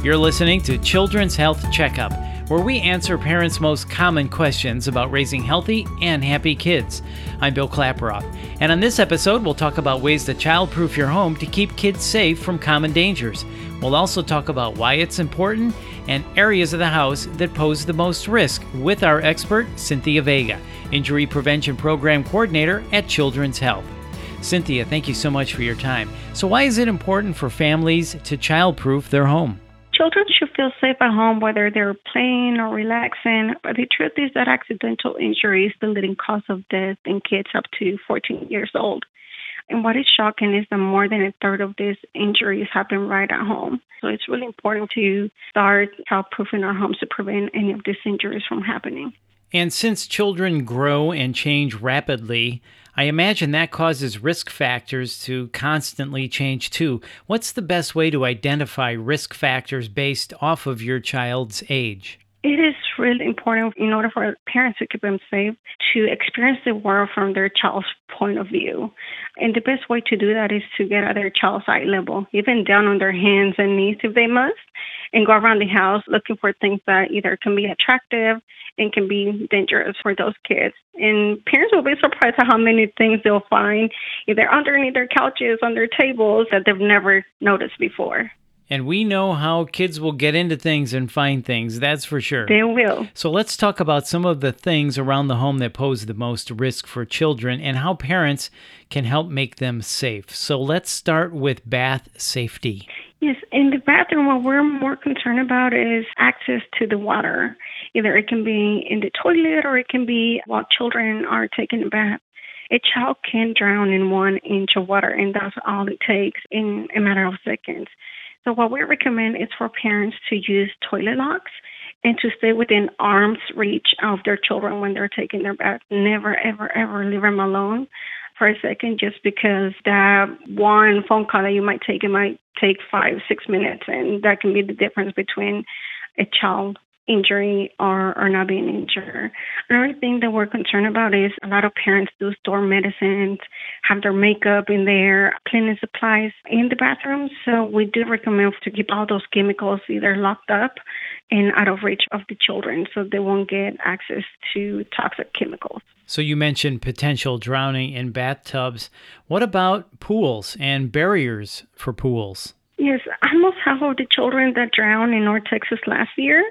You're listening to Children's Health Checkup, where we answer parents' most common questions about raising healthy and happy kids. I'm Bill Klaproth, and on this episode, we'll talk about ways to childproof your home to keep kids safe from common dangers. We'll also talk about why it's important and areas of the house that pose the most risk with our expert, Cynthia Vega, Injury Prevention Program Coordinator at Children's Health. Cynthia, thank you so much for your time. So, why is it important for families to childproof their home? Children should feel safe at home whether they're playing or relaxing. But the truth is that accidental injury is the leading cause of death in kids up to 14 years old. And what is shocking is that more than a third of these injuries happen right at home. So it's really important to start childproofing our homes to prevent any of these injuries from happening. And since children grow and change rapidly, I imagine that causes risk factors to constantly change too. What's the best way to identify risk factors based off of your child's age? It is really important in order for parents to keep them safe to experience the world from their child's point of view. And the best way to do that is to get at their child's eye level, even down on their hands and knees if they must, and go around the house looking for things that either can be attractive and can be dangerous for those kids. And parents will be surprised at how many things they'll find either underneath their couches, on their tables that they've never noticed before. And we know how kids will get into things and find things, that's for sure. They will. So let's talk about some of the things around the home that pose the most risk for children and how parents can help make them safe. So let's start with bath safety. Yes, in the bathroom, what we're more concerned about is access to the water. Either it can be in the toilet or it can be while children are taking a bath. A child can drown in one inch of water, and that's all it takes in a matter of seconds. So, what we recommend is for parents to use toilet locks and to stay within arm's reach of their children when they're taking their bath. Never, ever, ever leave them alone for a second just because that one phone call that you might take, it might take five, six minutes, and that can be the difference between a child injury or, or not being injured. Another thing that we're concerned about is a lot of parents do store medicines, have their makeup in there, cleaning supplies in the bathroom. So we do recommend to keep all those chemicals either locked up and out of reach of the children so they won't get access to toxic chemicals. So you mentioned potential drowning in bathtubs. What about pools and barriers for pools? Yes, almost half of the children that drowned in North Texas last year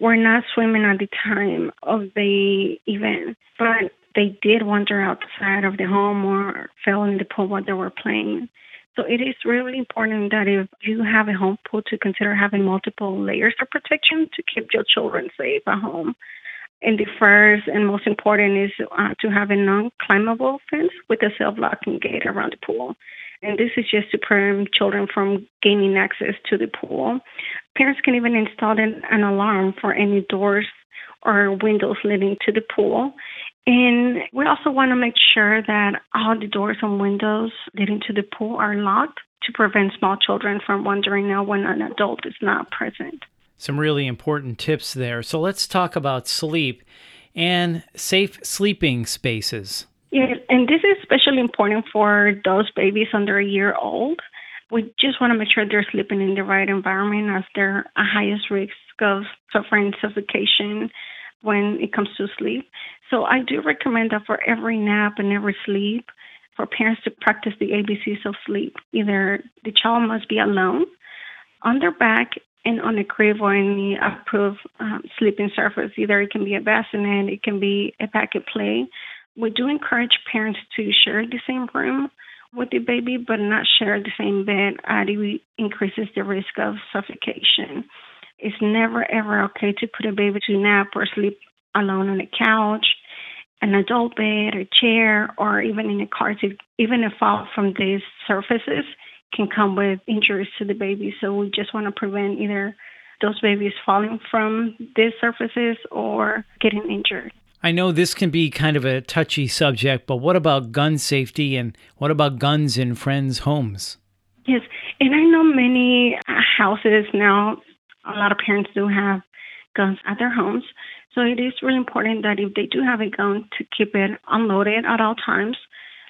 were not swimming at the time of the event, but they did wander outside of the home or fell in the pool while they were playing. So it is really important that if you have a home pool to consider having multiple layers of protection to keep your children safe at home. And the first and most important is uh, to have a non-climbable fence with a self-locking gate around the pool. And this is just to prevent children from gaining access to the pool. Parents can even install an, an alarm for any doors or windows leading to the pool. And we also want to make sure that all the doors and windows leading to the pool are locked to prevent small children from wandering out when an adult is not present. Some really important tips there. So let's talk about sleep and safe sleeping spaces. Yeah, and this is especially important for those babies under a year old. We just want to make sure they're sleeping in the right environment as they're at highest risk of suffering suffocation when it comes to sleep. So I do recommend that for every nap and every sleep, for parents to practice the ABCs of sleep. Either the child must be alone, on their back, and on a crib or any approved um, sleeping surface. Either it can be a bassinet, it can be a Pack 'n Play, we do encourage parents to share the same room with the baby, but not share the same bed. Uh, increases the risk of suffocation. It's never ever okay to put a baby to nap or sleep alone on a couch, an adult bed, a chair, or even in a car seat. Even a fall from these surfaces can come with injuries to the baby. So we just want to prevent either those babies falling from these surfaces or getting injured. I know this can be kind of a touchy subject, but what about gun safety and what about guns in friends' homes? Yes, and I know many houses now, a lot of parents do have guns at their homes. So it is really important that if they do have a gun, to keep it unloaded at all times,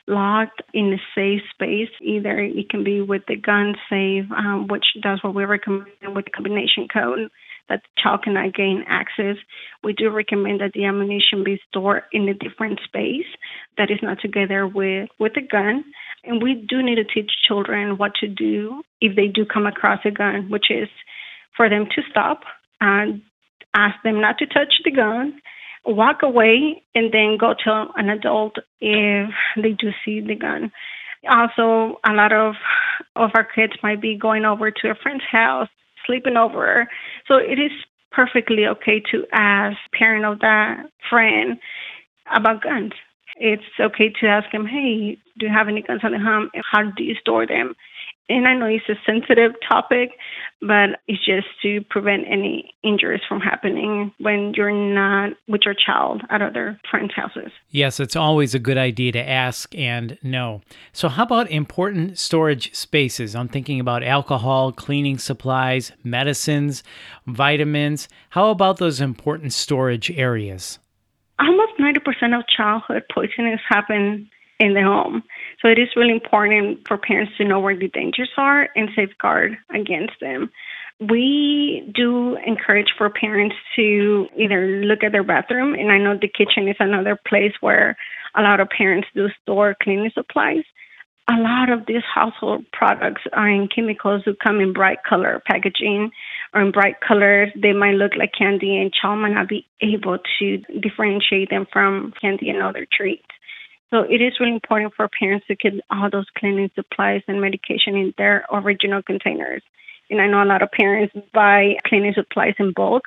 locked in a safe space. Either it can be with the gun safe, um, which does what we recommend with the combination code that the child cannot gain access. We do recommend that the ammunition be stored in a different space that is not together with, with a gun. And we do need to teach children what to do if they do come across a gun, which is for them to stop and ask them not to touch the gun, walk away, and then go tell an adult if they do see the gun. Also, a lot of of our kids might be going over to a friend's house sleeping over. So it is perfectly okay to ask parent of that friend about guns. It's okay to ask them, hey, do you have any guns at home? How do you store them? And I know it's a sensitive topic, but it's just to prevent any injuries from happening when you're not with your child at other friends' houses. Yes, it's always a good idea to ask and know. So, how about important storage spaces? I'm thinking about alcohol, cleaning supplies, medicines, vitamins. How about those important storage areas? Almost 90% of childhood poisonings happen in the home. So it is really important for parents to know where the dangers are and safeguard against them. We do encourage for parents to either look at their bathroom, and I know the kitchen is another place where a lot of parents do store cleaning supplies. A lot of these household products are in chemicals who come in bright color packaging or in bright colors. They might look like candy, and child might not be able to differentiate them from candy and other treats. So it is really important for parents to keep all those cleaning supplies and medication in their original containers. And I know a lot of parents buy cleaning supplies in bulk.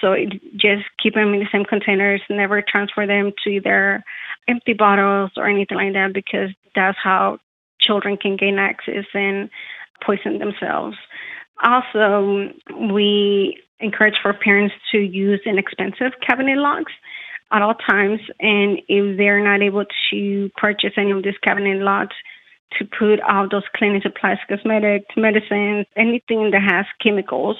So it, just keep them in the same containers, never transfer them to either empty bottles or anything like that because that's how children can gain access and poison themselves. Also, we encourage for parents to use inexpensive cabinet locks at all times. And if they're not able to purchase any of these cabinet lots, to put all those cleaning supplies, cosmetics, medicines, anything that has chemicals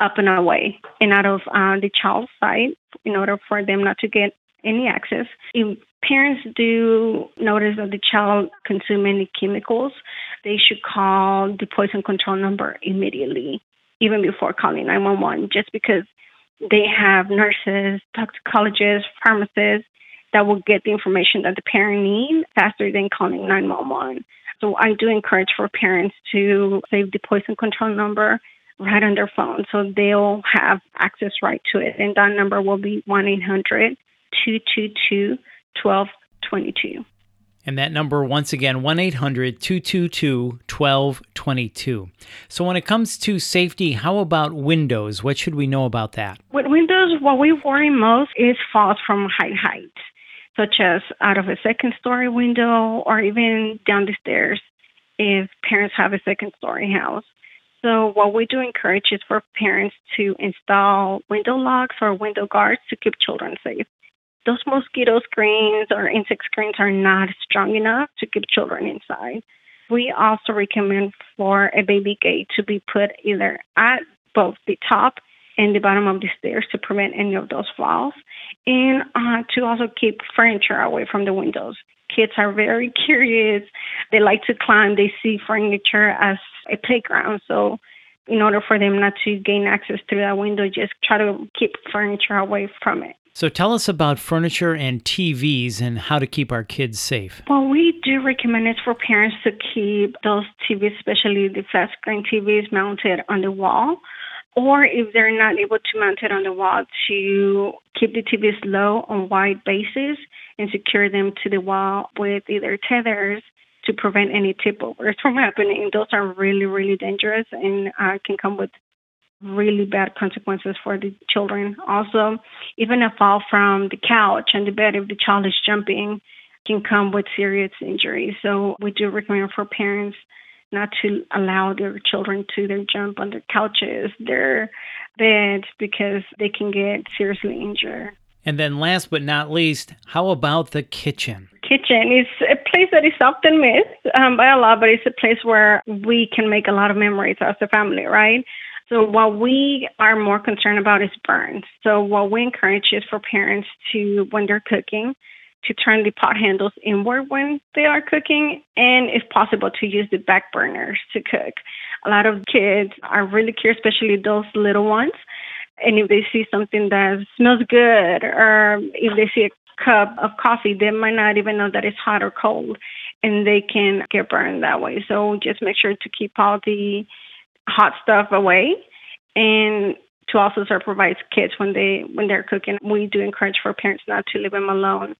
up and away and out of uh, the child's sight in order for them not to get any access. If parents do notice that the child consume any chemicals, they should call the poison control number immediately, even before calling 911, just because they have nurses, toxicologists, pharmacists that will get the information that the parent needs faster than calling 911. So I do encourage for parents to save the poison control number right on their phone so they'll have access right to it. And that number will be 1 800 222 1222. And that number, once again, 1 800 222 1222. So, when it comes to safety, how about windows? What should we know about that? With windows, what we worry most is falls from high height, such as out of a second story window or even down the stairs if parents have a second story house. So, what we do encourage is for parents to install window locks or window guards to keep children safe those mosquito screens or insect screens are not strong enough to keep children inside. We also recommend for a baby gate to be put either at both the top and the bottom of the stairs to prevent any of those falls, and uh, to also keep furniture away from the windows. Kids are very curious. They like to climb. They see furniture as a playground. So, in order for them not to gain access through that window, just try to keep furniture away from it. So tell us about furniture and TVs and how to keep our kids safe. Well, we do recommend it for parents to keep those TVs, especially the flat screen TVs, mounted on the wall. Or if they're not able to mount it on the wall, to keep the TVs low on wide bases and secure them to the wall with either tethers to prevent any tip overs from happening. Those are really, really dangerous and uh, can come with really bad consequences for the children. Also, even a fall from the couch and the bed if the child is jumping can come with serious injuries. So we do recommend for parents not to allow their children to their jump on their couches, their beds, because they can get seriously injured. And then last but not least, how about the kitchen? Kitchen is a place that is often missed um, by a lot, but it's a place where we can make a lot of memories as a family, right? So what we are more concerned about is burns. So what we encourage is for parents to, when they're cooking, to turn the pot handles inward when they are cooking, and if possible, to use the back burners to cook. A lot of kids are really curious, especially those little ones. And if they see something that smells good, or if they see a cup of coffee, they might not even know that it's hot or cold, and they can get burned that way. So just make sure to keep all the hot stuff away and to also supervise kids when they when they're cooking. We do encourage for parents not to leave them alone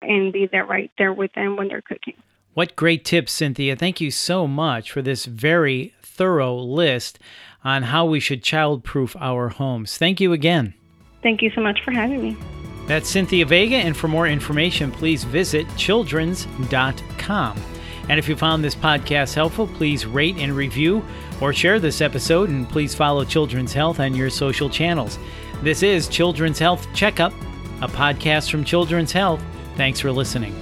and be there right there with them when they're cooking. What great tips, Cynthia. Thank you so much for this very thorough list on how we should childproof our homes. Thank you again. Thank you so much for having me. That's Cynthia Vega, and for more information, please visit childrens.com. And if you found this podcast helpful, please rate and review or share this episode, and please follow Children's Health on your social channels. This is Children's Health Checkup, a podcast from Children's Health. Thanks for listening.